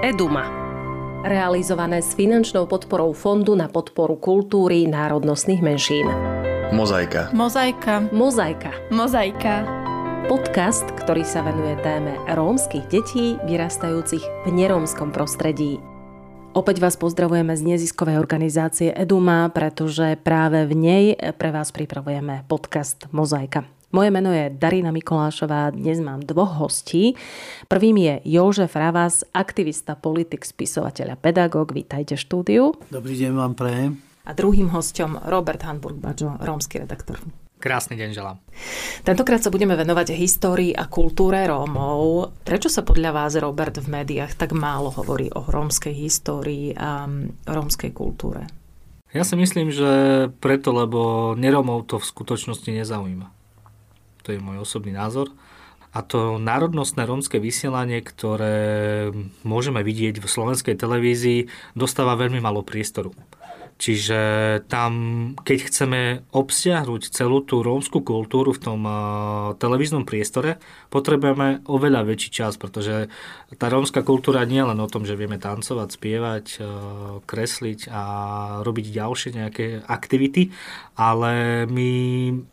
Eduma. Realizované s finančnou podporou Fondu na podporu kultúry národnostných menšín. Mozaika. Mozaika. Mozaika. Mozaika. Podcast, ktorý sa venuje téme rómskych detí vyrastajúcich v nerómskom prostredí. Opäť vás pozdravujeme z neziskovej organizácie Eduma, pretože práve v nej pre vás pripravujeme podcast Mozaika. Moje meno je Darina Mikolášová, dnes mám dvoch hostí. Prvým je Jožef Ravas, aktivista, politik, spisovateľ a pedagóg. Vítajte v štúdiu. Dobrý deň vám prajem. A druhým hostom Robert Hanburg Bajo, rómsky redaktor. Krásny deň želám. Tentokrát sa budeme venovať histórii a kultúre Rómov. Prečo sa podľa vás, Robert, v médiách tak málo hovorí o rómskej histórii a rómskej kultúre? Ja si myslím, že preto, lebo nerómov to v skutočnosti nezaujíma to je môj osobný názor. A to národnostné rómske vysielanie, ktoré môžeme vidieť v slovenskej televízii, dostáva veľmi malo priestoru. Čiže tam, keď chceme obsiahnuť celú tú rómsku kultúru v tom televíznom priestore, potrebujeme oveľa väčší čas, pretože tá rómska kultúra nie je len o tom, že vieme tancovať, spievať, kresliť a robiť ďalšie nejaké aktivity, ale my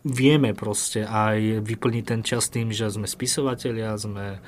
vieme proste aj vyplniť ten čas tým, že sme spisovatelia, sme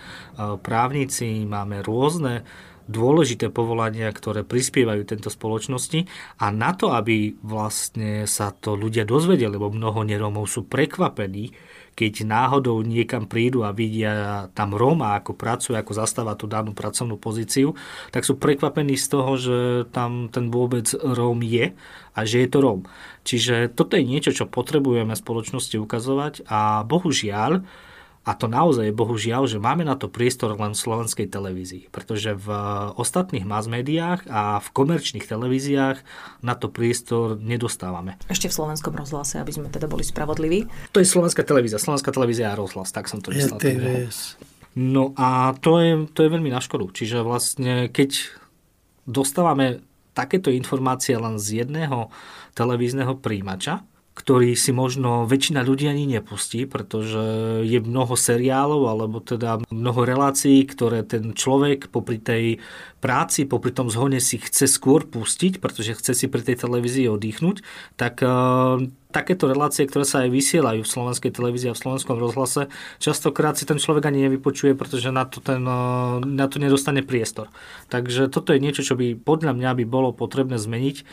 právnici, máme rôzne dôležité povolania, ktoré prispievajú tento spoločnosti a na to, aby vlastne sa to ľudia dozvedeli, lebo mnoho nerómov sú prekvapení, keď náhodou niekam prídu a vidia tam Róma, ako pracuje, ako zastáva tú danú pracovnú pozíciu, tak sú prekvapení z toho, že tam ten vôbec Róm je a že je to Róm. Čiže toto je niečo, čo potrebujeme spoločnosti ukazovať a bohužiaľ, a to naozaj je bohužiaľ, že máme na to priestor len v slovenskej televízii, pretože v ostatných mass médiách a v komerčných televíziách na to priestor nedostávame. Ešte v slovenskom rozhlase, aby sme teda boli spravodliví. To je slovenská televízia, slovenská televízia a rozhlas, tak som to myslel. No a to je, to je veľmi na škodu. Čiže vlastne, keď dostávame takéto informácie len z jedného televízneho príjimača, ktorý si možno väčšina ľudí ani nepustí, pretože je mnoho seriálov alebo teda mnoho relácií, ktoré ten človek popri tej práci, popri tom zhone si chce skôr pustiť, pretože chce si pri tej televízii oddychnúť, tak uh, takéto relácie, ktoré sa aj vysielajú v slovenskej televízii a v slovenskom rozhlase, častokrát si ten človek ani nevypočuje, pretože na to, ten, uh, na to nedostane priestor. Takže toto je niečo, čo by podľa mňa by bolo potrebné zmeniť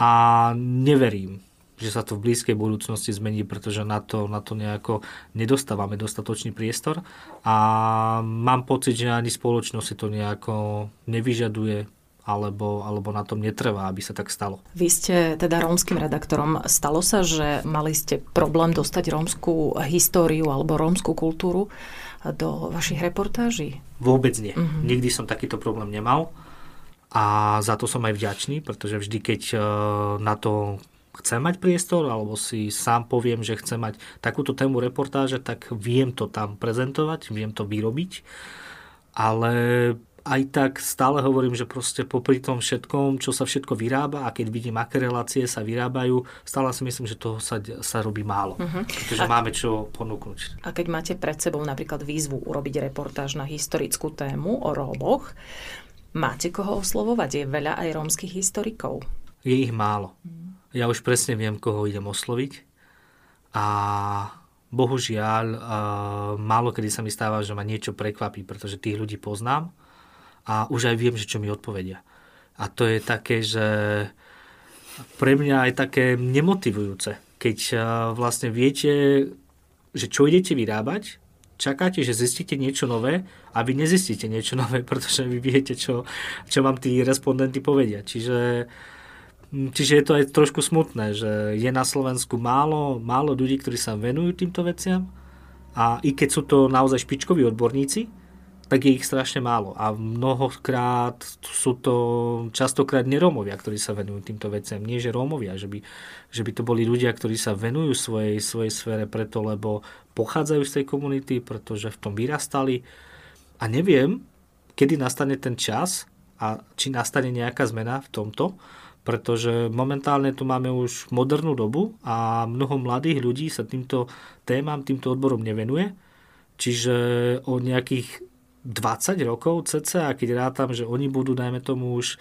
a neverím, že sa to v blízkej budúcnosti zmení, pretože na to, na to nejako nedostávame dostatočný priestor a mám pocit, že ani spoločnosť si to nejako nevyžaduje alebo, alebo na tom netrvá, aby sa tak stalo. Vy ste teda rómskym redaktorom. Stalo sa, že mali ste problém dostať rómskú históriu alebo rómskú kultúru do vašich reportáží? Vôbec nie. Uh-huh. Nikdy som takýto problém nemal. A za to som aj vďačný, pretože vždy, keď eh, na to chcem mať priestor, alebo si sám poviem, že chcem mať takúto tému reportáže, tak viem to tam prezentovať, viem to vyrobiť. Ale aj tak stále hovorím, že proste popri tom všetkom, čo sa všetko vyrába a keď vidím, aké relácie sa vyrábajú, stále si myslím, že toho sa, sa robí málo. Uh-huh. Pretože a, máme čo ponúknuť. A keď máte pred sebou napríklad výzvu urobiť reportáž na historickú tému o Rómoch, máte koho oslovovať? Je veľa aj rómskych historikov? Je ich málo. Uh-huh ja už presne viem, koho idem osloviť a bohužiaľ málo kedy sa mi stáva, že ma niečo prekvapí, pretože tých ľudí poznám a už aj viem, že čo mi odpovedia. A to je také, že pre mňa je také nemotivujúce, keď vlastne viete, že čo idete vyrábať, čakáte, že zistíte niečo nové a vy nezistíte niečo nové, pretože vy viete, čo, čo vám tí respondenti povedia. Čiže Mm, čiže je to aj trošku smutné, že je na Slovensku málo, málo ľudí, ktorí sa venujú týmto veciam a i keď sú to naozaj špičkoví odborníci, tak je ich strašne málo. A mnohokrát sú to častokrát nerómovia, ktorí sa venujú týmto veciam. Nie, že rómovia, že by, že by to boli ľudia, ktorí sa venujú svojej, svojej sfére preto, lebo pochádzajú z tej komunity, pretože v tom vyrastali. A neviem, kedy nastane ten čas a či nastane nejaká zmena v tomto, pretože momentálne tu máme už modernú dobu a mnoho mladých ľudí sa týmto témam, týmto odborom nevenuje. Čiže o nejakých 20 rokov cca, a keď rátam, že oni budú, dajme tomu, už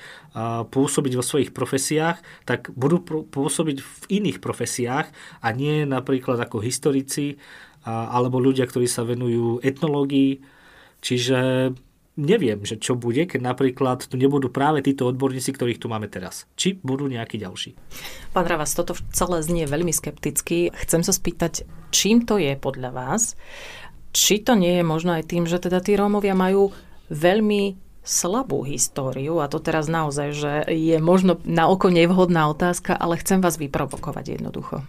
pôsobiť vo svojich profesiách, tak budú pôsobiť v iných profesiách a nie napríklad ako historici alebo ľudia, ktorí sa venujú etnológii. Čiže neviem, že čo bude, keď napríklad tu nebudú práve títo odborníci, ktorých tu máme teraz. Či budú nejakí ďalší. Pán Ravas, toto celé znie veľmi skepticky. Chcem sa spýtať, čím to je podľa vás? Či to nie je možno aj tým, že teda tí Rómovia majú veľmi slabú históriu a to teraz naozaj, že je možno na oko nevhodná otázka, ale chcem vás vyprovokovať jednoducho.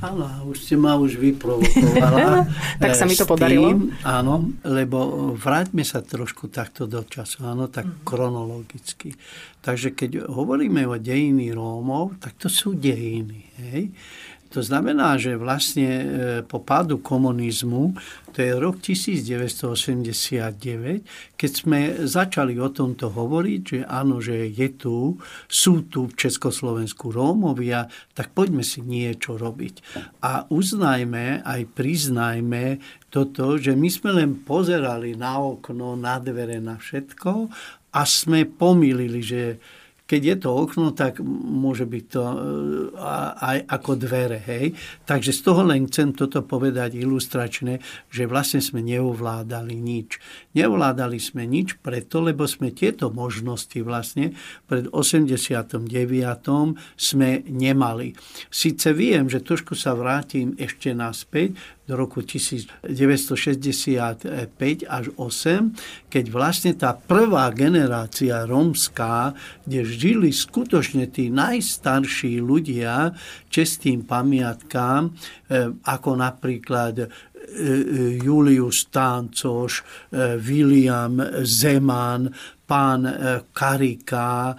Áno, už ste ma už vyprovokovala. tak sa mi to podarilo. Tým, áno, lebo vráťme sa trošku takto do času, áno, tak mm-hmm. chronologicky. Takže keď hovoríme o dejiny Rómov, tak to sú dejiny. Hej? To znamená, že vlastne e, po pádu komunizmu, to je rok 1989, keď sme začali o tomto hovoriť, že áno, že je tu, sú tu v Československu Rómovia, tak poďme si niečo robiť. A uznajme, aj priznajme toto, že my sme len pozerali na okno, na dvere, na všetko a sme pomýlili, že keď je to okno, tak môže byť to e, aj ako dvere. Hej? Takže z toho len chcem toto povedať ilustračne, že vlastne sme neovládali nič. Neovládali sme nič preto, lebo sme tieto možnosti vlastne pred 89. sme nemali. Sice viem, že trošku sa vrátim ešte naspäť, do roku 1965 až 8, keď vlastne tá prvá generácia rómska, kde žili skutočne tí najstarší ľudia čestým pamiatkám, eh, ako napríklad Julius Táncoš, eh, William Zeman, pán Karika,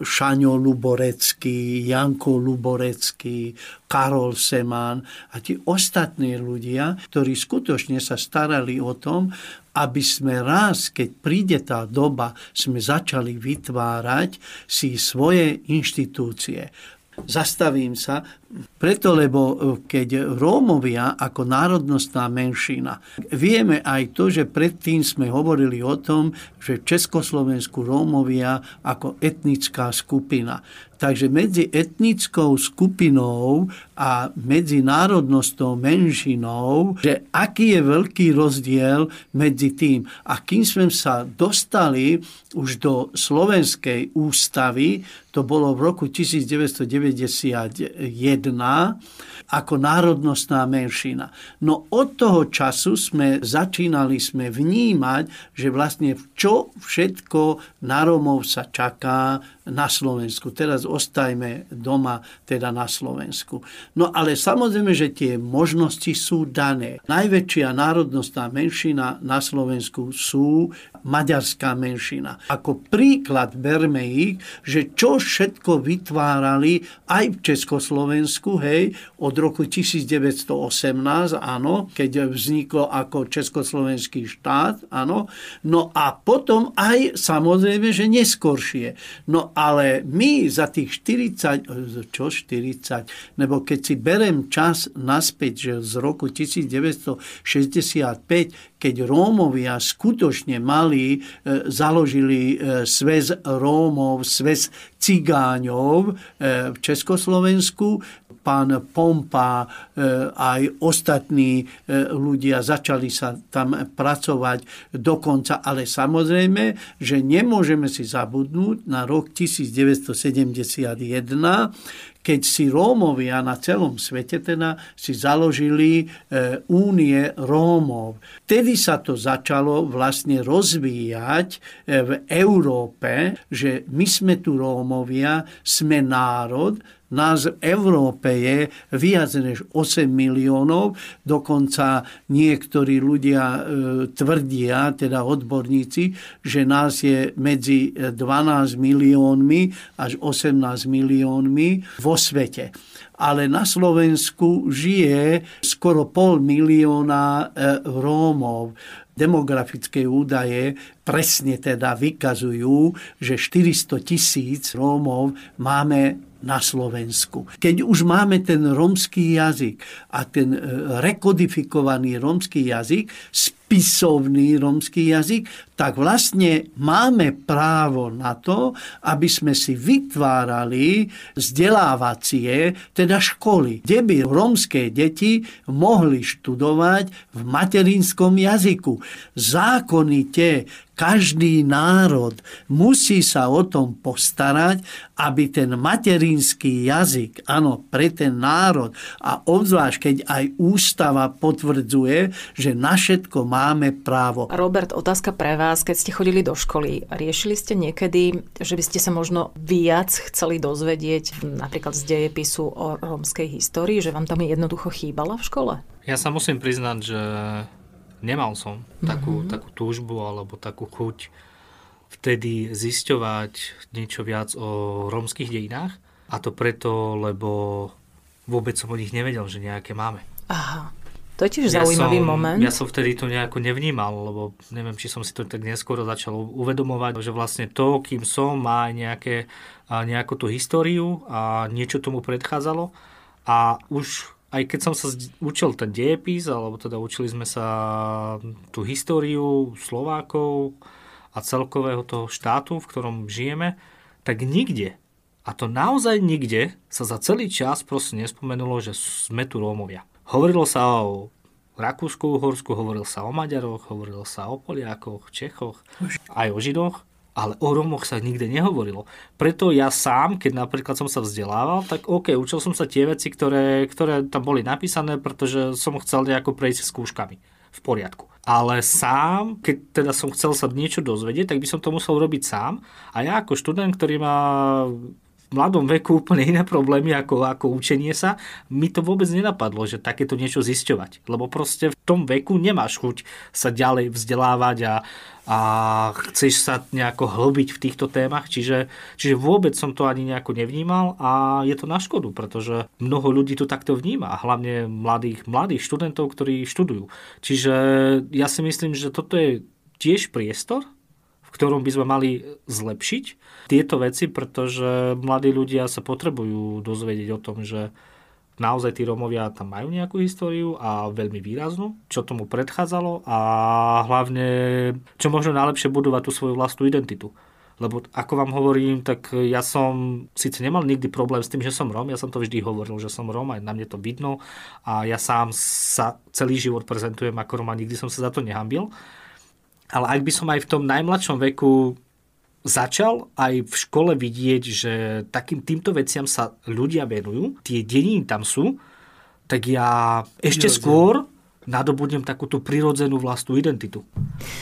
Šaňo Luborecký, Janko Luborecký, Karol Seman a tí ostatní ľudia, ktorí skutočne sa starali o tom, aby sme raz, keď príde tá doba, sme začali vytvárať si svoje inštitúcie. Zastavím sa, preto, lebo keď Rómovia ako národnostná menšina, vieme aj to, že predtým sme hovorili o tom, že v Československu Rómovia ako etnická skupina. Takže medzi etnickou skupinou a medzi národnostnou menšinou, že aký je veľký rozdiel medzi tým. A kým sme sa dostali už do Slovenskej ústavy, to bolo v roku 1991, ako národnostná menšina. No od toho času sme začínali sme vnímať, že vlastne čo všetko na Romov sa čaká na Slovensku. Teraz ostajme doma teda na Slovensku. No ale samozrejme, že tie možnosti sú dané. Najväčšia národnostná menšina na Slovensku sú maďarská menšina. Ako príklad berme ich, že čo všetko vytvárali aj v Československu, hej, od roku 1918, áno, keď vzniklo ako Československý štát, áno, no a potom aj samozrejme, že neskoršie. No ale my za tých 40, čo 40, nebo keď si berem čas naspäť, že z roku 1965, keď Rómovia skutočne mali, e, založili e, sväz Rómov, sväz Cigáňov e, v Československu, pán Pompa, aj ostatní ľudia začali sa tam pracovať dokonca, ale samozrejme, že nemôžeme si zabudnúť na rok 1971, keď si Rómovia na celom svete teda si založili e, únie Rómov. Vtedy sa to začalo vlastne rozvíjať v Európe, že my sme tu Rómovia, sme národ, nás v Európe je viac než 8 miliónov, dokonca niektorí ľudia e, tvrdia, teda odborníci, že nás je medzi 12 miliónmi až 18 miliónmi vo svete. Ale na Slovensku žije skoro pol milióna e, Rómov. Demografické údaje presne teda vykazujú, že 400 tisíc Rómov máme na Slovensku. Keď už máme ten romský jazyk a ten e, rekodifikovaný romský jazyk, spisovný romský jazyk, tak vlastne máme právo na to, aby sme si vytvárali vzdelávacie, teda školy, kde by romské deti mohli študovať v materinskom jazyku. Zákonite každý národ musí sa o tom postarať, aby ten materinský jazyk, áno, pre ten národ a obzvlášť, keď aj ústava potvrdzuje, že na všetko máme právo. Robert, otázka pre vás, keď ste chodili do školy, riešili ste niekedy, že by ste sa možno viac chceli dozvedieť napríklad z dejepisu o rómskej histórii, že vám tam jednoducho chýbala v škole? Ja sa musím priznať, že nemal som takú, mm-hmm. takú túžbu alebo takú chuť vtedy zisťovať niečo viac o rómskych dejinách. A to preto, lebo vôbec som o nich nevedel, že nejaké máme. Aha. To je tiež ja zaujímavý som, moment. Ja som vtedy to nejako nevnímal, lebo neviem, či som si to tak neskôr začal uvedomovať, že vlastne to, kým som, má nejaké, nejakú tú históriu a niečo tomu predchádzalo. A už aj keď som sa učil ten dejepis, alebo teda učili sme sa tú históriu Slovákov a celkového toho štátu, v ktorom žijeme, tak nikde, a to naozaj nikde, sa za celý čas proste nespomenulo, že sme tu Rómovia. Hovorilo sa o Rakúsku, Uhorsku, hovoril sa o Maďaroch, hovorilo sa o Poliakoch, Čechoch, aj o Židoch ale o Romoch sa nikde nehovorilo. Preto ja sám, keď napríklad som sa vzdelával, tak OK, učil som sa tie veci, ktoré, ktoré tam boli napísané, pretože som chcel nejako prejsť s skúškami. V poriadku. Ale sám, keď teda som chcel sa niečo dozvedieť, tak by som to musel robiť sám. A ja ako študent, ktorý má mladom veku úplne iné problémy ako, ako učenie sa, mi to vôbec nenapadlo, že takéto niečo zisťovať. Lebo proste v tom veku nemáš chuť sa ďalej vzdelávať a, a chceš sa nejako hlbiť v týchto témach, čiže, čiže vôbec som to ani nejako nevnímal a je to na škodu, pretože mnoho ľudí to takto vníma, hlavne mladých, mladých študentov, ktorí študujú. Čiže ja si myslím, že toto je tiež priestor, ktorom by sme mali zlepšiť tieto veci, pretože mladí ľudia sa potrebujú dozvedieť o tom, že naozaj tí Rómovia tam majú nejakú históriu a veľmi výraznú, čo tomu predchádzalo a hlavne čo možno najlepšie budovať tú svoju vlastnú identitu. Lebo ako vám hovorím, tak ja som síce nemal nikdy problém s tým, že som Róm, ja som to vždy hovoril, že som Róm, aj na mne to vidno a ja sám sa celý život prezentujem ako Róm a nikdy som sa za to nehambil. Ale ak by som aj v tom najmladšom veku začal aj v škole vidieť, že takým týmto veciam sa ľudia venujú, tie deniny tam sú, tak ja ešte skôr nadobudnem takú tú prirodzenú vlastnú identitu.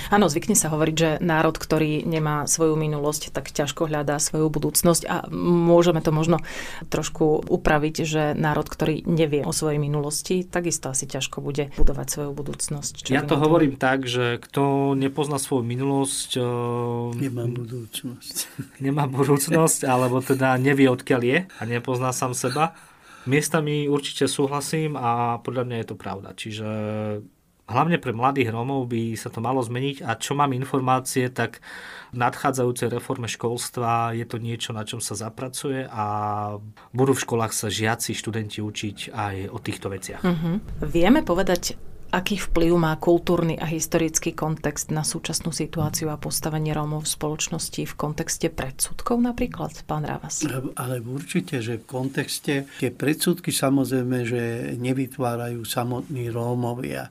Áno, zvykne sa hovoriť, že národ, ktorý nemá svoju minulosť, tak ťažko hľadá svoju budúcnosť a môžeme to možno trošku upraviť, že národ, ktorý nevie o svojej minulosti, takisto asi ťažko bude budovať svoju budúcnosť. Čo ja to hovorím tak, že kto nepozná svoju minulosť... Eh, nemá budúcnosť. Nemá budúcnosť, alebo teda nevie, odkiaľ je a nepozná sám seba Miestami určite súhlasím a podľa mňa je to pravda. Čiže hlavne pre mladých Rómov by sa to malo zmeniť a čo mám informácie, tak v nadchádzajúcej reforme školstva je to niečo, na čom sa zapracuje a budú v školách sa žiaci, študenti učiť aj o týchto veciach. Uh-huh. Vieme povedať Aký vplyv má kultúrny a historický kontext na súčasnú situáciu a postavenie Rómov v spoločnosti v kontexte predsudkov napríklad, pán Ravas? Ale určite, že v kontexte tie predsudky samozrejme, že nevytvárajú samotní Rómovia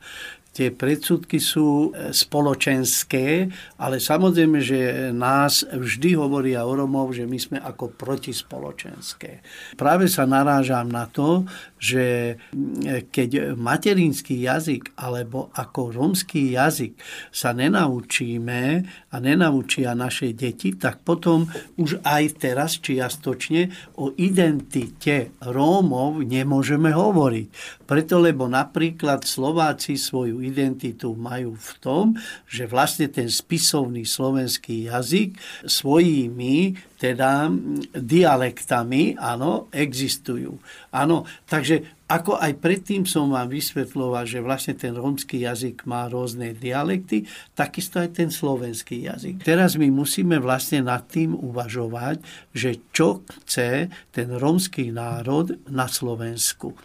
tie predsudky sú e, spoločenské, ale samozrejme, že nás vždy hovoria o Romov, že my sme ako protispoločenské. Práve sa narážam na to, že mm, keď materinský jazyk alebo ako romský jazyk sa nenaučíme a nenaučia naše deti, tak potom už aj teraz čiastočne o identite Rómov nemôžeme hovoriť. Preto, lebo napríklad Slováci svoju identitu majú v tom, že vlastne ten spisovný slovenský jazyk svojimi teda dialektami, áno, existujú. Áno, takže Ako aj predtým som vám vysvetloval, že vlastne ten rómsky jazyk má rôzne dialekty, takisto aj ten slovenský jazyk. Teraz my musíme vlastne nad tým uvažovať, že čo chce ten rómsky národ na Slovensku.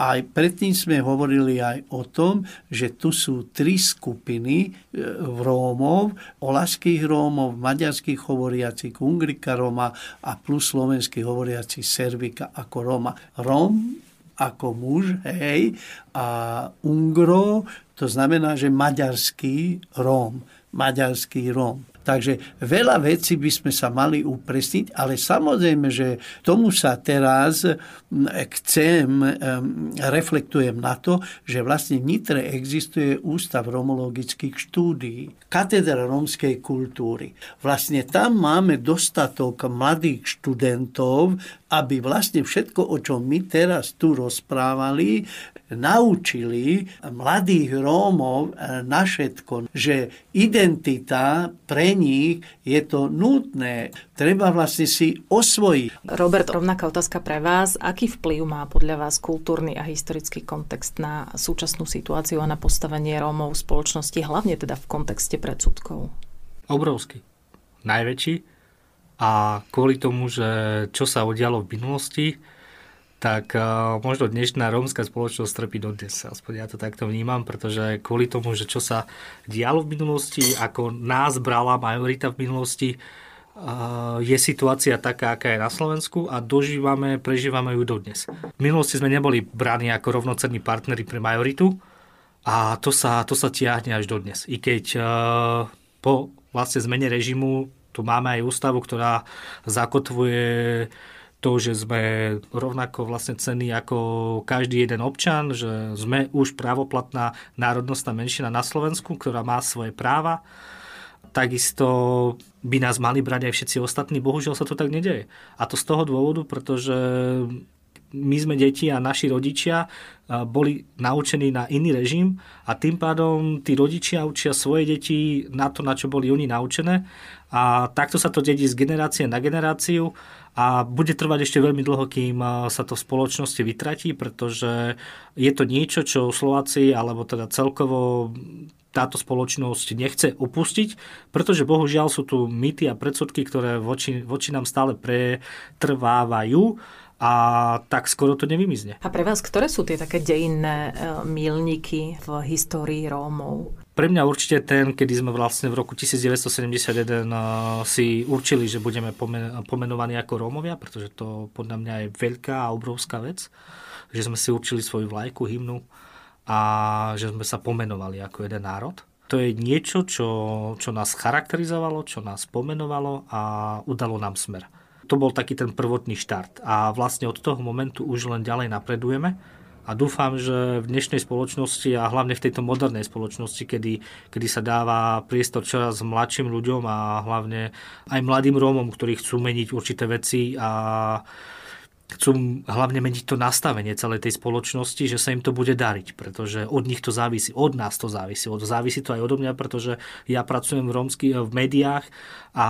Aj predtým sme hovorili aj o tom, že tu sú tri skupiny e, Rómov, olaských Rómov, maďarských hovoriacich Ungrika Roma a plus slovenských hovoriacich Servika ako Roma. Róm ako muž, hej, a Ungro, to znamená, že maďarský Róm, maďarský Róm. Takže veľa vecí by sme sa mali upresniť, ale samozrejme, že tomu sa teraz chcem, reflektujem na to, že vlastne v Nitre existuje Ústav romologických štúdií, katedra rómskej kultúry. Vlastne tam máme dostatok mladých študentov, aby vlastne všetko, o čom my teraz tu rozprávali, naučili mladých Rómov na všetko, že identita pre nich je to nutné. Treba vlastne si osvojiť. Robert, rovnaká otázka pre vás. Aký vplyv má podľa vás kultúrny a historický kontext na súčasnú situáciu a na postavenie Rómov v spoločnosti, hlavne teda v kontexte predsudkov? Obrovský. Najväčší a kvôli tomu, že čo sa udialo v minulosti, tak uh, možno dnešná rómska spoločnosť trpí dodnes. Aspoň ja to takto vnímam, pretože kvôli tomu, že čo sa dialo v minulosti, ako nás brala majorita v minulosti, uh, je situácia taká, aká je na Slovensku a dožívame, prežívame ju dodnes. V minulosti sme neboli bráni ako rovnocenní partneri pre majoritu a to sa, to sa tiahne až dodnes. I keď uh, po vlastne zmene režimu tu máme aj ústavu, ktorá zakotvuje to, že sme rovnako vlastne cení ako každý jeden občan, že sme už právoplatná národnostná menšina na Slovensku, ktorá má svoje práva. Takisto by nás mali brať aj všetci ostatní. Bohužiaľ sa to tak nedeje. A to z toho dôvodu, pretože my sme deti a naši rodičia boli naučení na iný režim a tým pádom tí rodičia učia svoje deti na to, na čo boli oni naučené. A takto sa to dedí z generácie na generáciu a bude trvať ešte veľmi dlho, kým sa to v spoločnosti vytratí, pretože je to niečo, čo Slováci alebo teda celkovo táto spoločnosť nechce opustiť, pretože bohužiaľ sú tu mýty a predsudky, ktoré voči, voči nám stále pretrvávajú a tak skoro to nevymizne. A pre vás, ktoré sú tie také dejinné e, milníky v histórii Rómov? Pre mňa určite ten, kedy sme vlastne v roku 1971 e, si určili, že budeme pomenovaní ako Rómovia, pretože to podľa mňa je veľká a obrovská vec, že sme si určili svoju vlajku, hymnu a že sme sa pomenovali ako jeden národ. To je niečo, čo, čo nás charakterizovalo, čo nás pomenovalo a udalo nám smer to bol taký ten prvotný štart. A vlastne od toho momentu už len ďalej napredujeme. A dúfam, že v dnešnej spoločnosti a hlavne v tejto modernej spoločnosti, kedy, kedy sa dáva priestor čoraz mladším ľuďom a hlavne aj mladým Rómom, ktorí chcú meniť určité veci a chcú hlavne meniť to nastavenie celej tej spoločnosti, že sa im to bude dariť, pretože od nich to závisí, od nás to závisí, od, závisí to aj odo mňa, pretože ja pracujem v, romsky, v médiách a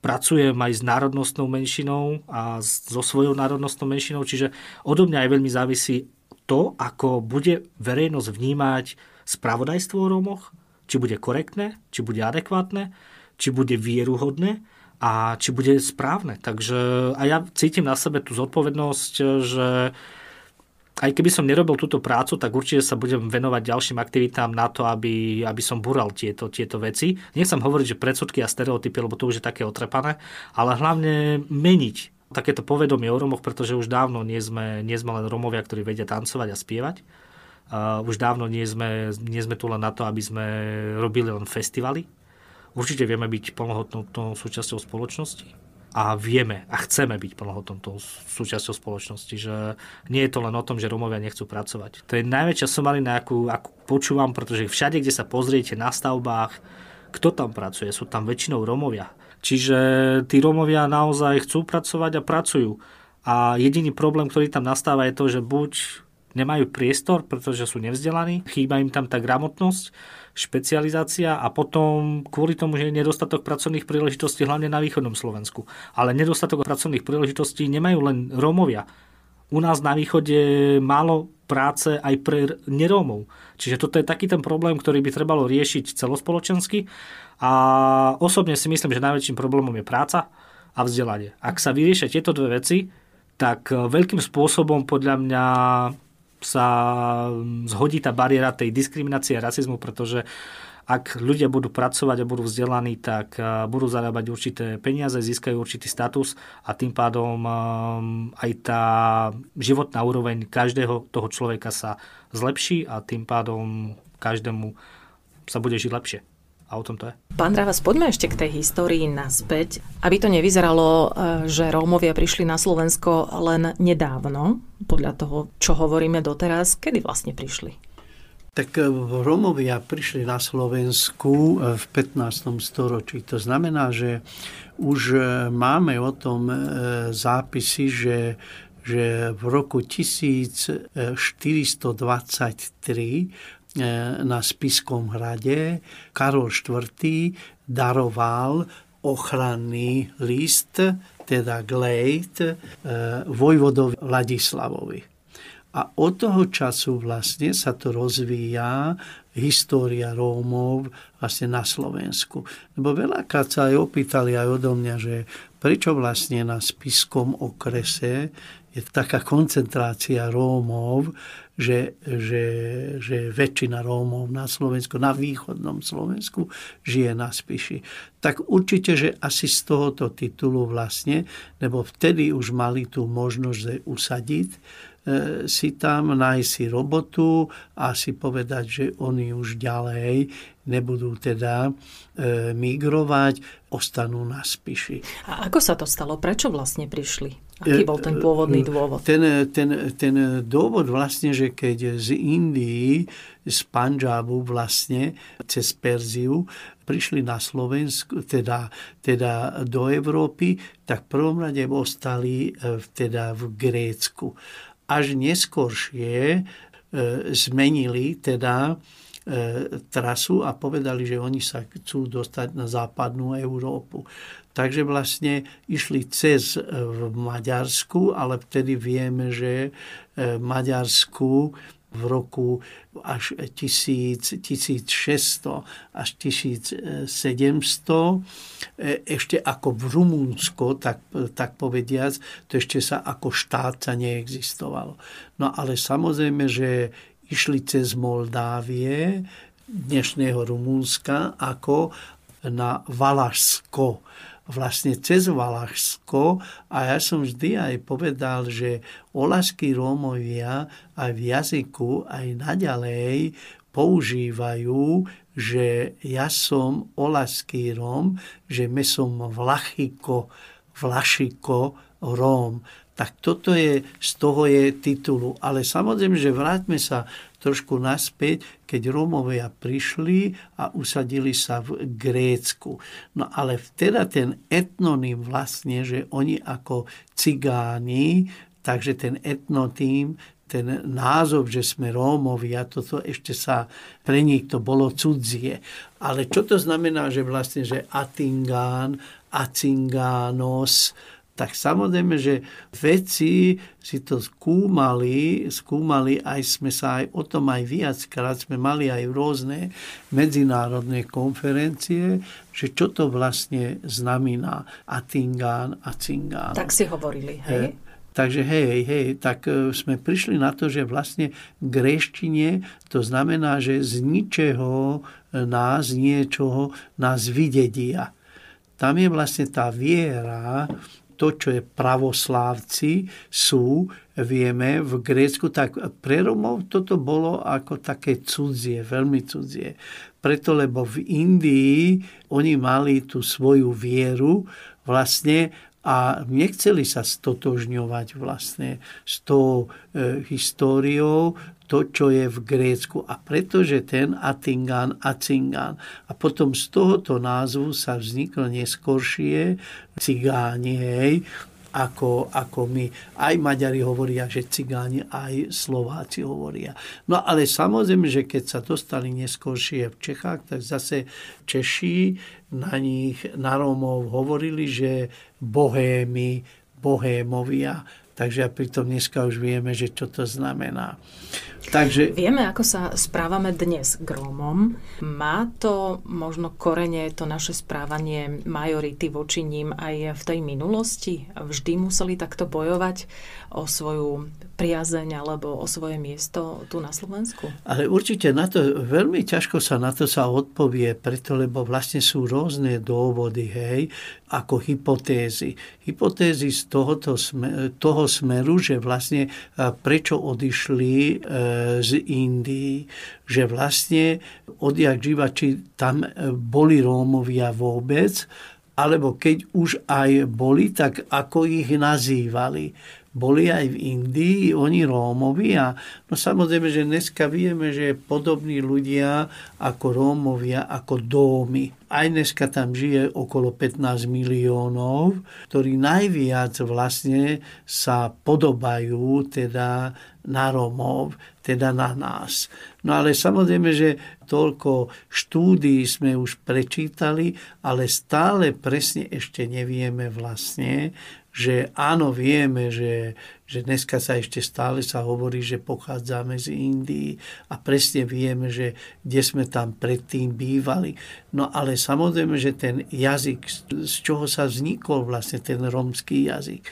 pracujem aj s národnostnou menšinou a so svojou národnostnou menšinou, čiže odo mňa aj veľmi závisí to, ako bude verejnosť vnímať spravodajstvo o Rómoch, či bude korektné, či bude adekvátne, či bude vieruhodné a či bude správne. Takže a ja cítim na sebe tú zodpovednosť, že aj keby som nerobil túto prácu, tak určite sa budem venovať ďalším aktivitám na to, aby, aby som bural tieto, tieto veci. Nechcem hovoriť, že predsudky a stereotypy, lebo to už je také otrepané, ale hlavne meniť takéto povedomie o Romoch, pretože už dávno nie sme, nie sme len Romovia, ktorí vedia tancovať a spievať. Uh, už dávno nie sme, nie sme tu len na to, aby sme robili len festivaly, Určite vieme byť plnohodnotnou súčasťou spoločnosti a vieme a chceme byť plnohodnotnou súčasťou spoločnosti, že nie je to len o tom, že Romovia nechcú pracovať. To je najväčšia somarina, akú, akú počúvam, pretože všade, kde sa pozriete na stavbách, kto tam pracuje, sú tam väčšinou Romovia. Čiže tí Romovia naozaj chcú pracovať a pracujú. A jediný problém, ktorý tam nastáva, je to, že buď nemajú priestor, pretože sú nevzdelaní, chýba im tam tá gramotnosť, špecializácia a potom kvôli tomu, že je nedostatok pracovných príležitostí hlavne na východnom Slovensku. Ale nedostatok pracovných príležitostí nemajú len Rómovia. U nás na východe málo práce aj pre nerómov. Čiže toto je taký ten problém, ktorý by trebalo riešiť celospoločensky a osobne si myslím, že najväčším problémom je práca a vzdelanie. Ak sa vyriešia tieto dve veci, tak veľkým spôsobom podľa mňa sa zhodí tá bariéra tej diskriminácie a rasizmu, pretože ak ľudia budú pracovať a budú vzdelaní, tak budú zarábať určité peniaze, získajú určitý status a tým pádom aj tá životná úroveň každého toho človeka sa zlepší a tým pádom každému sa bude žiť lepšie. A o tom to je. Pán Dravas, poďme ešte k tej histórii naspäť, aby to nevyzeralo, e, že Rómovia prišli na Slovensko len nedávno, podľa toho, čo hovoríme doteraz. Kedy vlastne prišli? Tak e, Rómovia prišli na Slovensku e, v 15. storočí. To znamená, že už máme o tom zápisy, že že v roku 1423 E, na Spiskom hrade Karol IV. daroval ochranný list, teda glejt, e, vojvodovi Vladislavovi. A od toho času vlastne sa to rozvíja história Rómov vlastne na Slovensku. Lebo veľakrát sa aj opýtali aj odo mňa, že prečo vlastne na spiskom okrese je taká koncentrácia Rómov, že, že, že väčšina Rómov na Slovensku, na východnom Slovensku žije na Spiši. Tak určite, že asi z tohoto titulu vlastne, lebo vtedy už mali tú možnosť usadiť e, si tam, nájsť si robotu a si povedať, že oni už ďalej nebudú teda e, migrovať, ostanú na Spiši. A ako sa to stalo? Prečo vlastne prišli? Aký bol ten pôvodný dôvod? Ten, ten, ten dôvod vlastne, že keď z Indii, z Panžábu vlastne, cez Perziu, prišli na Slovensku, teda, teda do Európy, tak v prvom rade ostali e, teda v Grécku. Až neskôršie e, zmenili teda e, trasu a povedali, že oni sa chcú dostať na západnú Európu. Takže vlastne išli cez e, v Maďarsku, ale vtedy vieme, že e, Maďarsku v roku až 1000, 1600 až 1700, e, ešte ako v Rumunsko, tak, tak povediac, to ešte sa ako štát sa neexistovalo. No ale samozrejme, že išli cez Moldávie, dnešného Rumunska, ako na Valašsko vlastne cez Valašsko a ja som vždy aj povedal, že olašskí Rómovia aj v jazyku aj naďalej používajú, že ja som olašský Róm, že my som Vlachiko, Vlašiko, Róm. Tak toto je, z toho je titulu. Ale samozrejme, že vráťme sa trošku naspäť, keď Rómovia prišli a usadili sa v Grécku. No ale vteda ten etnonym vlastne, že oni ako cigáni, takže ten etnotým, ten názov, že sme Rómovia, toto ešte sa pre nich to bolo cudzie. Ale čo to znamená, že vlastne, že Atingán, Acingános, tak samozrejme, že vedci si to skúmali, skúmali, aj sme sa aj o tom aj viackrát, sme mali aj rôzne medzinárodné konferencie, že čo to vlastne znamená Atingán a Cingán. Tak si hovorili, hej? Takže hej, hej, tak e, sme prišli na to, že vlastne greštine to znamená, že z ničeho nás, niečoho nás vydedia. Tam je vlastne tá viera, to, čo je pravoslávci, sú, vieme, v Grécku, tak pre Romov toto bolo ako také cudzie, veľmi cudzie. Preto, lebo v Indii oni mali tú svoju vieru vlastne a nechceli sa stotožňovať vlastne s tou e, históriou to, čo je v Grécku. A pretože ten Atingán, Acingán. A potom z tohoto názvu sa vzniklo neskôršie cigáni, hej, ako, ako my. Aj Maďari hovoria, že cigáni, aj Slováci hovoria. No ale samozrejme, že keď sa dostali neskôršie v Čechách, tak zase Češi na nich, na Rómov hovorili, že bohémy, bohémovia, Takže a pritom dneska už vieme, že čo to znamená. Takže... Vieme, ako sa správame dnes k Rómom. Má to možno korene, to naše správanie majority voči ním aj v tej minulosti? Vždy museli takto bojovať o svoju priazeň alebo o svoje miesto tu na Slovensku? Ale určite na to, veľmi ťažko sa na to sa odpovie, preto lebo vlastne sú rôzne dôvody, hej, ako hypotézy. Hypotézy z tohoto, toho smeru, že vlastne prečo odišli e, z Indii, že vlastne odjak živa, či tam e, boli Rómovia vôbec, alebo keď už aj boli, tak ako ich nazývali boli aj v Indii, oni Rómovi no samozrejme, že dneska vieme, že podobní ľudia ako Rómovia, ako Dómy. Aj dneska tam žije okolo 15 miliónov, ktorí najviac vlastne sa podobajú teda na Rómov, teda na nás. No ale samozrejme, že toľko štúdií sme už prečítali, ale stále presne ešte nevieme vlastne, že áno, vieme, že, že dneska sa ešte stále sa hovorí, že pochádzame z Indii a presne vieme, že kde sme tam predtým bývali. No ale samozrejme, že ten jazyk, z čoho sa vznikol vlastne ten romský jazyk,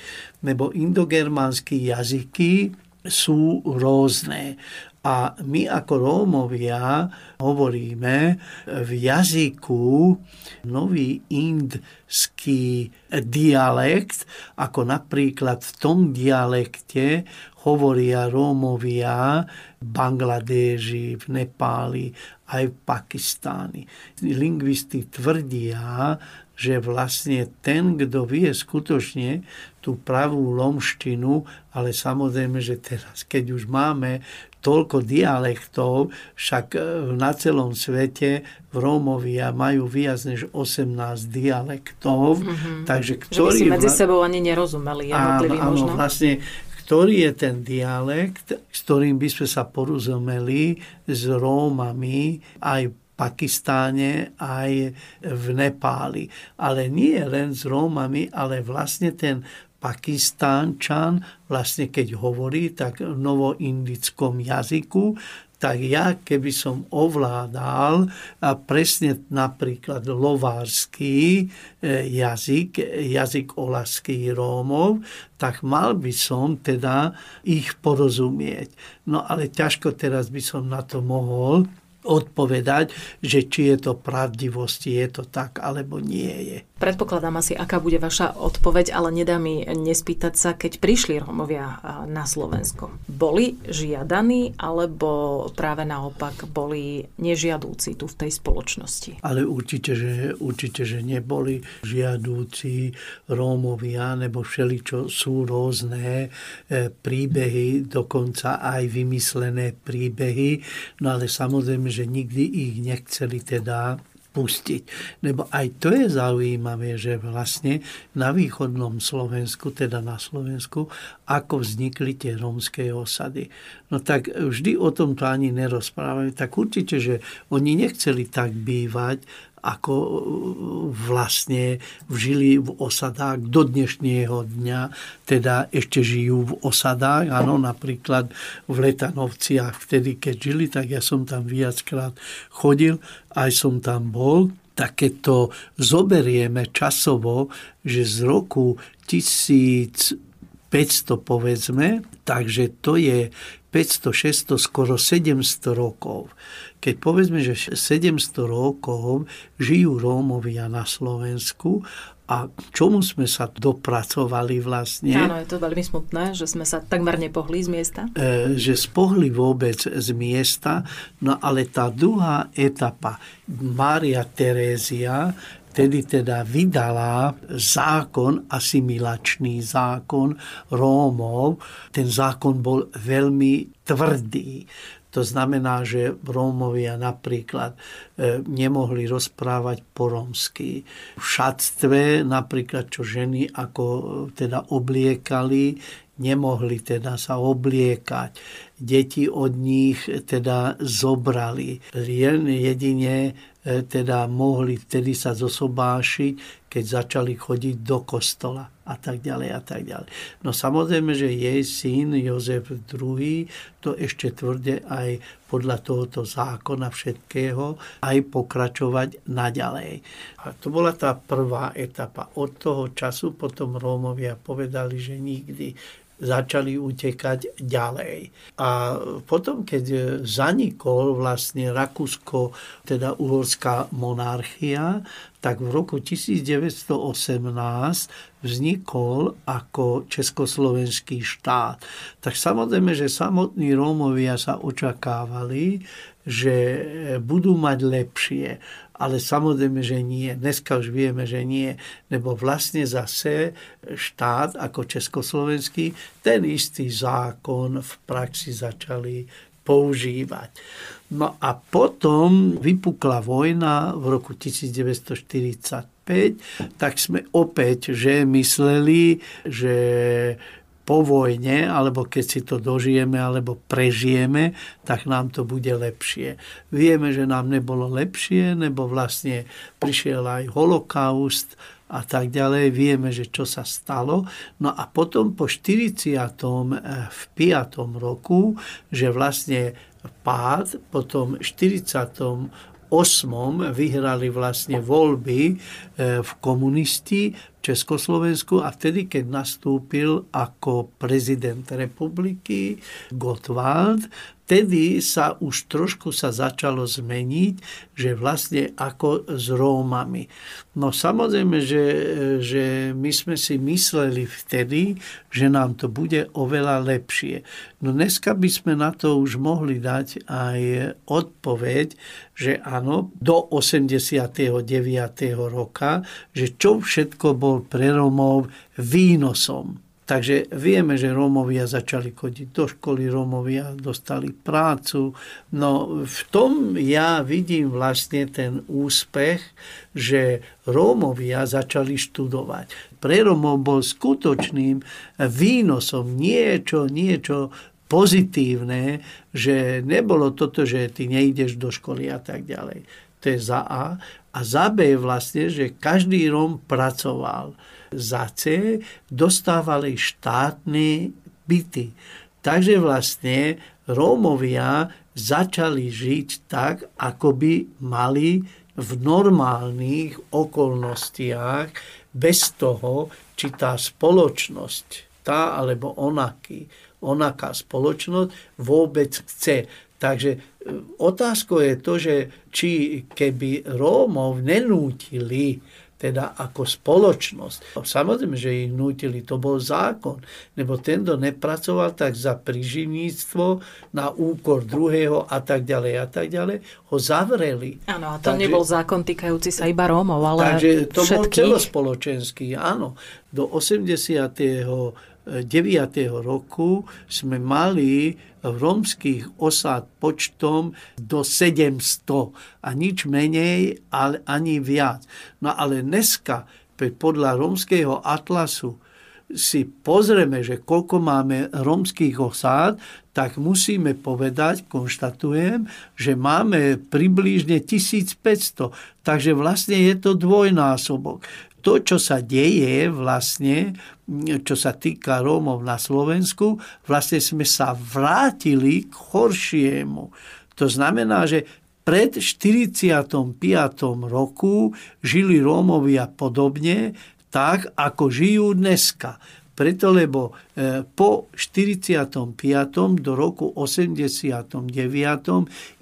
lebo indogermánsky jazyky sú rôzne. A my ako Rómovia hovoríme v jazyku nový indský dialekt, ako napríklad v tom dialekte hovoria Rómovia v Bangladeži, v Nepáli, aj v Pakistáni. Lingvisti tvrdia, že vlastne ten, kto vie skutočne tú pravú lomštinu, ale samozrejme, že teraz, keď už máme toľko dialektov, však e, na celom svete v Rómovia majú viac než 18 dialektov, mm-hmm. takže ktorý... Že by si medzi sebou ani nerozumeli jednotlivý áno, možno. Áno, vlastne ktorý je ten dialekt, s ktorým by sme sa porozumeli s Rómami aj Pakistáne, aj v Nepáli. Ale nie len s Rómami, ale vlastne ten Pakistánčan vlastne keď hovorí tak v novoindickom jazyku, tak ja keby som ovládal a presne napríklad lovársky e, jazyk, jazyk olaských Rómov, tak mal by som teda ich porozumieť. No ale ťažko teraz by som na to mohol, odpovedať, že či je to pravdivosti, je to tak, alebo nie je. Predpokladám asi, aká bude vaša odpoveď, ale nedá mi nespýtať sa, keď prišli Rómovia na Slovensko. Boli žiadaní, alebo práve naopak boli nežiadúci tu v tej spoločnosti? Ale určite, že, určite, že neboli žiadúci Rómovia, nebo všeličo sú rôzne e, príbehy, dokonca aj vymyslené príbehy, no ale samozrejme, že nikdy ich nechceli teda pustiť. Lebo aj to je zaujímavé, že vlastne na východnom Slovensku, teda na Slovensku, ako vznikli tie rómske osady. No tak vždy o tomto ani nerozprávajú. Tak určite, že oni nechceli tak bývať, ako e, vlastne žili v osadách do dnešného dňa, teda ešte žijú v osadách, áno, napríklad v Letanovciach, vtedy keď žili, tak ja som tam viackrát chodil, aj som tam bol, tak to zoberieme časovo, že z roku 1500 povedzme, takže to je 500, 600, skoro 700 rokov. Keď povedzme, že 700 rokov žijú Rómovia na Slovensku a čomu sme sa dopracovali vlastne? Áno, je to veľmi smutné, že sme sa takmer nepohli z miesta. E, že spohli vôbec z miesta, no ale tá druhá etapa, Mária Terézia, vtedy teda vydala zákon, asimilačný zákon Rómov. Ten zákon bol veľmi tvrdý. To znamená, že Rómovia napríklad e, nemohli rozprávať po rómsky. V šatstve napríklad, čo ženy ako e, teda obliekali, nemohli teda sa obliekať. Deti od nich teda zobrali. Jedine teda mohli vtedy sa zosobášiť, keď začali chodiť do kostola a tak ďalej a tak ďalej. No samozrejme, že jej syn Jozef II to ešte tvrde aj podľa tohoto zákona všetkého aj pokračovať naďalej. A to bola tá prvá etapa. Od toho času potom Rómovia povedali, že nikdy začali utekať ďalej. A potom, keď zanikol vlastne Rakúsko, teda uhorská monarchia, tak v roku 1918 vznikol ako československý štát. Tak samozrejme, že samotní Rómovia sa očakávali, že budú mať lepšie ale samozrejme, že nie. Dneska už vieme, že nie, lebo vlastne zase štát ako československý ten istý zákon v praxi začali používať. No a potom vypukla vojna v roku 1945, tak sme opäť že mysleli, že po vojne, alebo keď si to dožijeme, alebo prežijeme, tak nám to bude lepšie. Vieme, že nám nebolo lepšie, nebo vlastne prišiel aj holokaust a tak ďalej. Vieme, že čo sa stalo. No a potom po 40. v 5. roku, že vlastne pád, potom 40 osmom vyhrali vlastne voľby e, v komunisti v Československu a vtedy, keď nastúpil ako prezident republiky Gottwald, vtedy sa už trošku sa začalo zmeniť, že vlastne ako s Rómami. No samozrejme, že, že my sme si mysleli vtedy, že nám to bude oveľa lepšie. No dneska by sme na to už mohli dať aj odpoveď, že áno, do 89. roka, že čo všetko bol pre Rómov výnosom. Takže vieme, že Rómovia začali chodiť do školy, Rómovia dostali prácu. No v tom ja vidím vlastne ten úspech, že Rómovia začali študovať. Pre Rómov bol skutočným výnosom niečo, niečo pozitívne, že nebolo toto, že ty nejdeš do školy a tak ďalej. To je za A. A za B vlastne, že každý Róm pracoval za C dostávali štátne byty. Takže vlastne Rómovia začali žiť tak, ako by mali v normálnych okolnostiach, bez toho, či tá spoločnosť, tá alebo onaký, onaká spoločnosť vôbec chce. Takže e, otázkou je to, že či keby Rómov nenútili teda ako spoločnosť. Samozrejme, že ich nutili, to bol zákon, lebo ten, kto nepracoval, tak za priživníctvo na úkor druhého a tak ďalej a tak ďalej, ho zavreli. Áno, a to takže, nebol zákon týkajúci sa iba Rómov, ale Takže to všetkých... bol celospoločenský, áno. Do 80 roku sme mali v rómskych osád počtom do 700 a nič menej, ale ani viac. No ale dneska podľa rómskeho atlasu si pozrieme, že koľko máme rómskych osád, tak musíme povedať, konštatujem, že máme približne 1500. Takže vlastne je to dvojnásobok to, čo sa deje vlastne, čo sa týka Rómov na Slovensku, vlastne sme sa vrátili k horšiemu. To znamená, že pred 45. roku žili Rómovia podobne, tak ako žijú dneska. Preto, lebo e, po 45. do roku 89.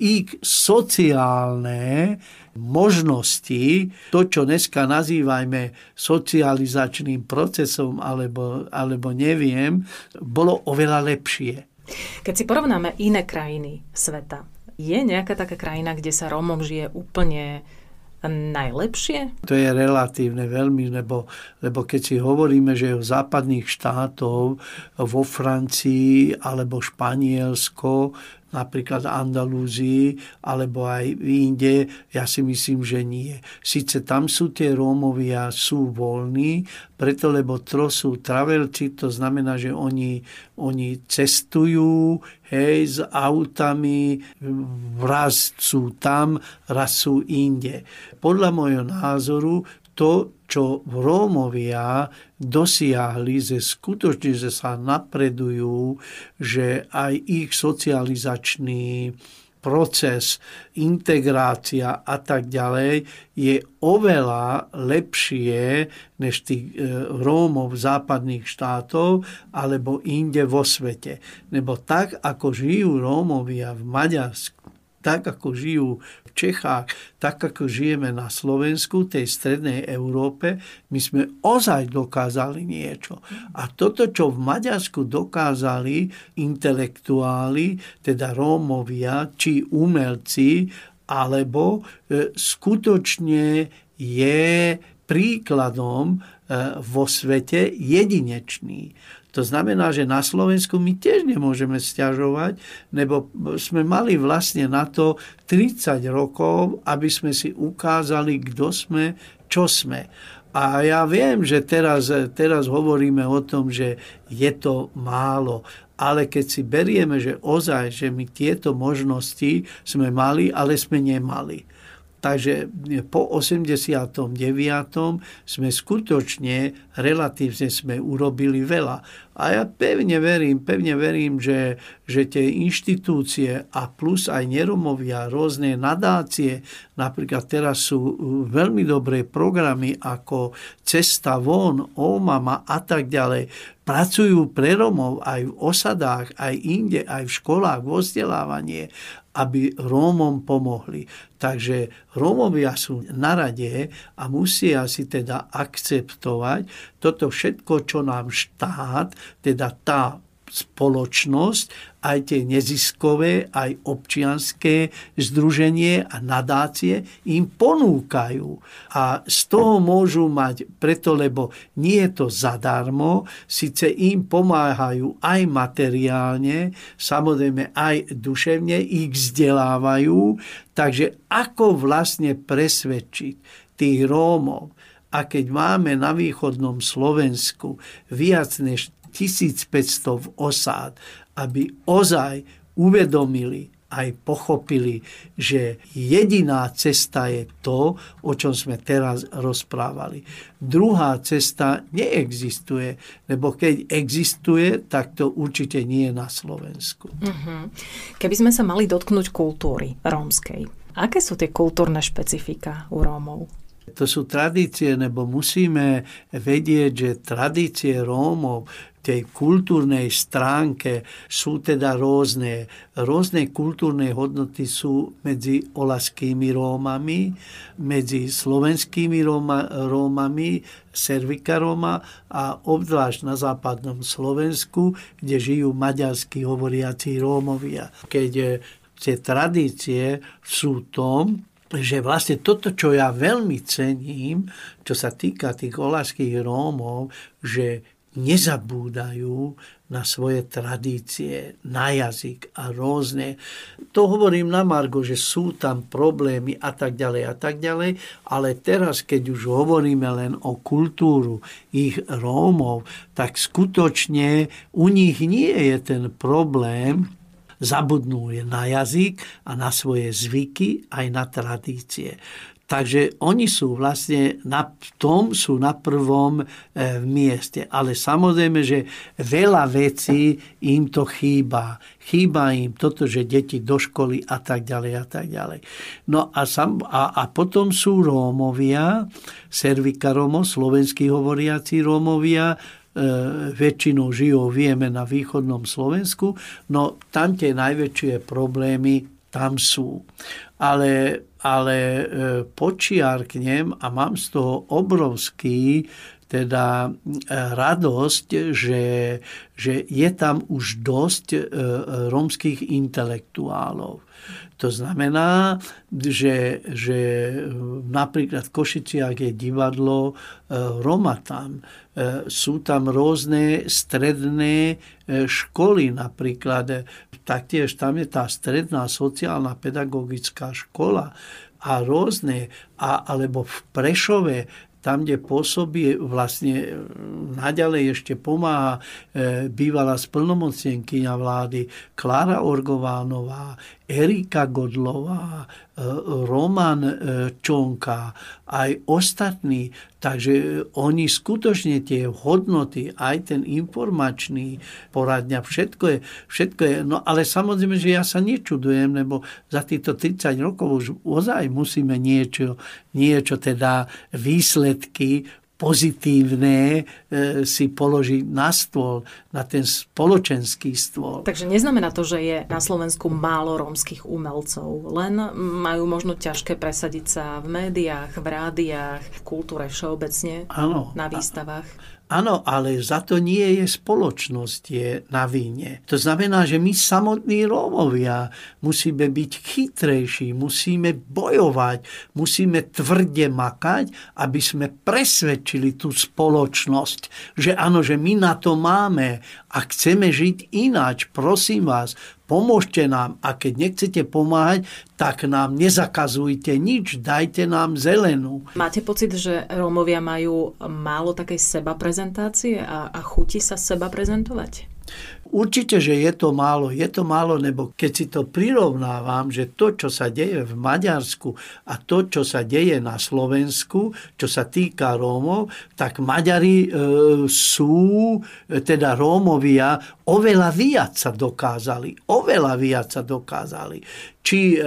ich sociálne možnosti, to, čo dneska nazývajme socializačným procesom, alebo, alebo neviem, bolo oveľa lepšie. Keď si porovnáme iné krajiny sveta, je nejaká taká krajina, kde sa Rómom žije úplne najlepšie? To je relatívne veľmi, lebo, lebo keď si hovoríme, že v západných štátov, vo Francii alebo Španielsko, napríklad Andalúzii alebo aj Inde, ja si myslím, že nie. Sice tam sú tie Rómovia, sú voľní, preto lebo to sú travelci, to znamená, že oni, oni cestujú hej, s autami, raz sú tam, raz sú inde. Podľa môjho názoru to, čo Rómovia dosiahli, že skutočne, že sa napredujú, že aj ich socializačný proces, integrácia a tak ďalej je oveľa lepšie než tých e, Rómov západných štátov alebo inde vo svete. Nebo tak, ako žijú Rómovia v Maďarsku, tak ako žijú v Čechách, tak ako žijeme na Slovensku, tej strednej Európe, my sme ozaj dokázali niečo. A toto, čo v Maďarsku dokázali intelektuáli, teda Rómovia, či umelci, alebo e, skutočne je príkladom e, vo svete jedinečný. To znamená, že na Slovensku my tiež nemôžeme stiažovať, lebo sme mali vlastne na to 30 rokov, aby sme si ukázali, kto sme, čo sme. A ja viem, že teraz, teraz hovoríme o tom, že je to málo, ale keď si berieme, že ozaj, že my tieto možnosti sme mali, ale sme nemali. Takže po 89. sme skutočne, relatívne sme urobili veľa. A ja pevne verím, pevne verím, že, že tie inštitúcie a plus aj neromovia, rôzne nadácie, napríklad teraz sú veľmi dobré programy ako Cesta von, Omama a tak ďalej, pracujú pre Romov aj v osadách, aj inde, aj v školách, vo vzdelávanie aby Rómom pomohli. Takže Rómovia sú na rade a musia si teda akceptovať toto všetko, čo nám štát, teda tá spoločnosť aj tie neziskové, aj občianské združenie a nadácie im ponúkajú. A z toho môžu mať, preto lebo nie je to zadarmo, síce im pomáhajú aj materiálne, samozrejme aj duševne, ich vzdelávajú, takže ako vlastne presvedčiť tých Rómov, a keď máme na východnom Slovensku viac než 1500 osád, aby ozaj uvedomili aj pochopili, že jediná cesta je to, o čom sme teraz rozprávali. Druhá cesta neexistuje, lebo keď existuje, tak to určite nie je na Slovensku. Uh-huh. Keby sme sa mali dotknúť kultúry rómskej, aké sú tie kultúrne špecifika u Rómov? To sú tradície, nebo musíme vedieť, že tradície Rómov tej kultúrnej stránke sú teda rôzne. Rôzne kultúrne hodnoty sú medzi olaskými Rómami, medzi slovenskými Róma, Rómami, Servika Róma a obzvlášť na západnom Slovensku, kde žijú maďarskí hovoriaci Rómovia. Keď eh, tie tradície sú tom, že vlastne toto, čo ja veľmi cením, čo sa týka tých olaských Rómov, že nezabúdajú na svoje tradície, na jazyk a rôzne. To hovorím na Margo, že sú tam problémy a tak ďalej a tak ďalej, ale teraz, keď už hovoríme len o kultúru ich Rómov, tak skutočne u nich nie je ten problém, zabudnú na jazyk a na svoje zvyky aj na tradície. Takže oni sú vlastne na tom, sú na prvom e, mieste. Ale samozrejme, že veľa vecí im to chýba. Chýba im toto, že deti do školy a tak ďalej a tak ďalej. No a, sam, a, a potom sú Rómovia, Servika Rómo, slovenskí hovoriaci Rómovia, väčšinou žijú, vieme, na východnom Slovensku, no tam tie najväčšie problémy tam sú. Ale ale e, počiarknem a mám z toho obrovský teda radosť, že, že je tam už dosť rómskych intelektuálov. To znamená, že, že napríklad v Košiciach je divadlo Roma tam. Sú tam rôzne stredné školy, napríklad taktiež tam je tá stredná sociálna pedagogická škola a rôzne, a, alebo v Prešove tam, kde pôsobí, vlastne e, naďalej ešte pomáha e, bývalá splnomocnenkyňa vlády Klára Orgovánová, Erika Godlová, e, Roman Čonka, aj ostatní. Takže oni skutočne tie hodnoty, aj ten informačný poradňa, všetko je, všetko je. No ale samozrejme, že ja sa nečudujem, lebo za týchto 30 rokov už ozaj musíme niečo, niečo teda výsledky pozitívne e, si položiť na stôl, na ten spoločenský stôl. Takže neznamená to, že je na Slovensku málo rómskych umelcov, len majú možno ťažké presadiť sa v médiách, v rádiách, v kultúre všeobecne, ano, na výstavách. Áno, ale za to nie je spoločnosť je na víne. To znamená, že my samotní Rómovia musíme byť chytrejší, musíme bojovať, musíme tvrde makať, aby sme presvedčili tú spoločnosť, že áno, že my na to máme a chceme žiť ináč. Prosím vás, pomôžte nám a keď nechcete pomáhať, tak nám nezakazujte nič, dajte nám zelenú. Máte pocit, že Rómovia majú málo takej seba prezentácie a, a chuti sa seba prezentovať? Určite, že je to málo. Je to málo, lebo keď si to prirovnávam, že to, čo sa deje v Maďarsku a to, čo sa deje na Slovensku, čo sa týka Rómov, tak Maďari e, sú, teda Rómovia, oveľa viac sa dokázali. Oveľa viac sa dokázali či e,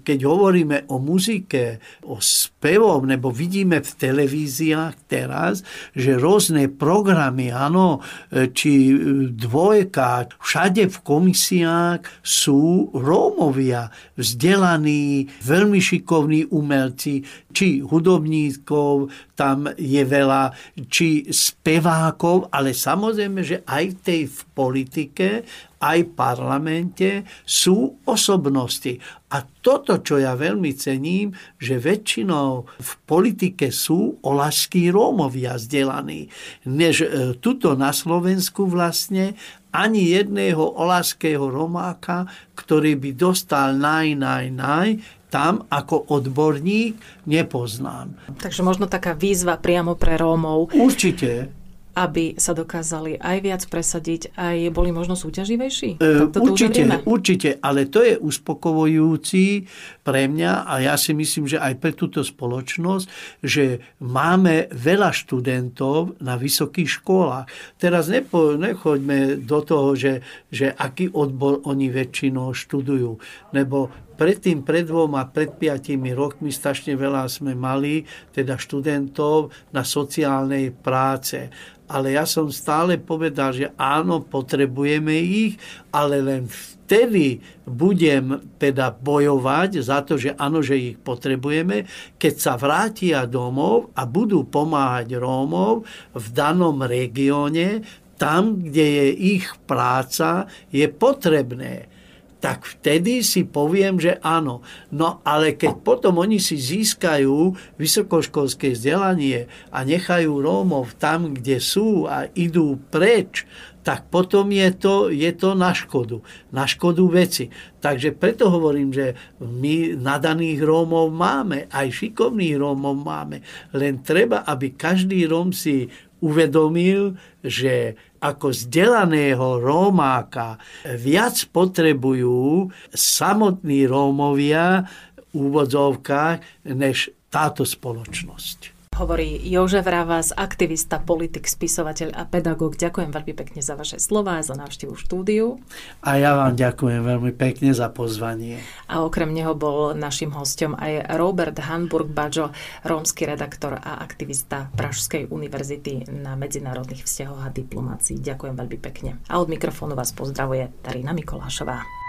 keď hovoríme o muzike, o spevom, nebo vidíme v televíziách teraz, že rôzne programy, áno, e, či dvojka, všade v komisiách sú Rómovia, vzdelaní, veľmi šikovní umelci, či hudobníkov, tam je veľa, či spevákov, ale samozrejme, že aj v tej v politike aj v parlamente sú osobnosti. A toto, čo ja veľmi cením, že väčšinou v politike sú olašskí Rómovia vzdelaní. Než e, tuto na Slovensku vlastne ani jedného olašského Romáka, ktorý by dostal naj, naj, naj, tam ako odborník nepoznám. Takže možno taká výzva priamo pre Rómov. Určite aby sa dokázali aj viac presadiť, aj boli možno súťaživejší? E, určite, určite, ale to je uspokojujúci pre mňa a ja si myslím, že aj pre túto spoločnosť, že máme veľa študentov na vysokých školách. Teraz nepo, nechoďme do toho, že, že aký odbor oni väčšinou študujú, lebo predtým, pred dvoma, pred piatimi rokmi strašne veľa sme mali teda študentov na sociálnej práce ale ja som stále povedal, že áno, potrebujeme ich, ale len vtedy budem teda bojovať za to, že áno, že ich potrebujeme, keď sa vrátia domov a budú pomáhať Rómov v danom regióne, tam, kde je ich práca, je potrebné tak vtedy si poviem, že áno. No ale keď potom oni si získajú vysokoškolské vzdelanie a nechajú Rómov tam, kde sú a idú preč, tak potom je to, je to na škodu. Na škodu veci. Takže preto hovorím, že my nadaných Rómov máme, aj šikovných Rómov máme. Len treba, aby každý Róm si uvedomil, že ako vzdelaného Rómáka viac potrebujú samotní Rómovia v úvodzovkách než táto spoločnosť. Hovorí Jožef Ravas, aktivista, politik, spisovateľ a pedagóg. Ďakujem veľmi pekne za vaše slova a za návštevu štúdiu. A ja vám ďakujem veľmi pekne za pozvanie. A okrem neho bol našim hostom aj Robert Hanburg Bajo, rómsky redaktor a aktivista Pražskej univerzity na medzinárodných vzťahoch a diplomácii. Ďakujem veľmi pekne. A od mikrofónu vás pozdravuje Tarina Mikolášová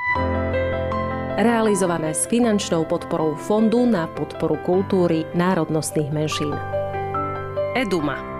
realizované s finančnou podporou Fondu na podporu kultúry národnostných menšín. Eduma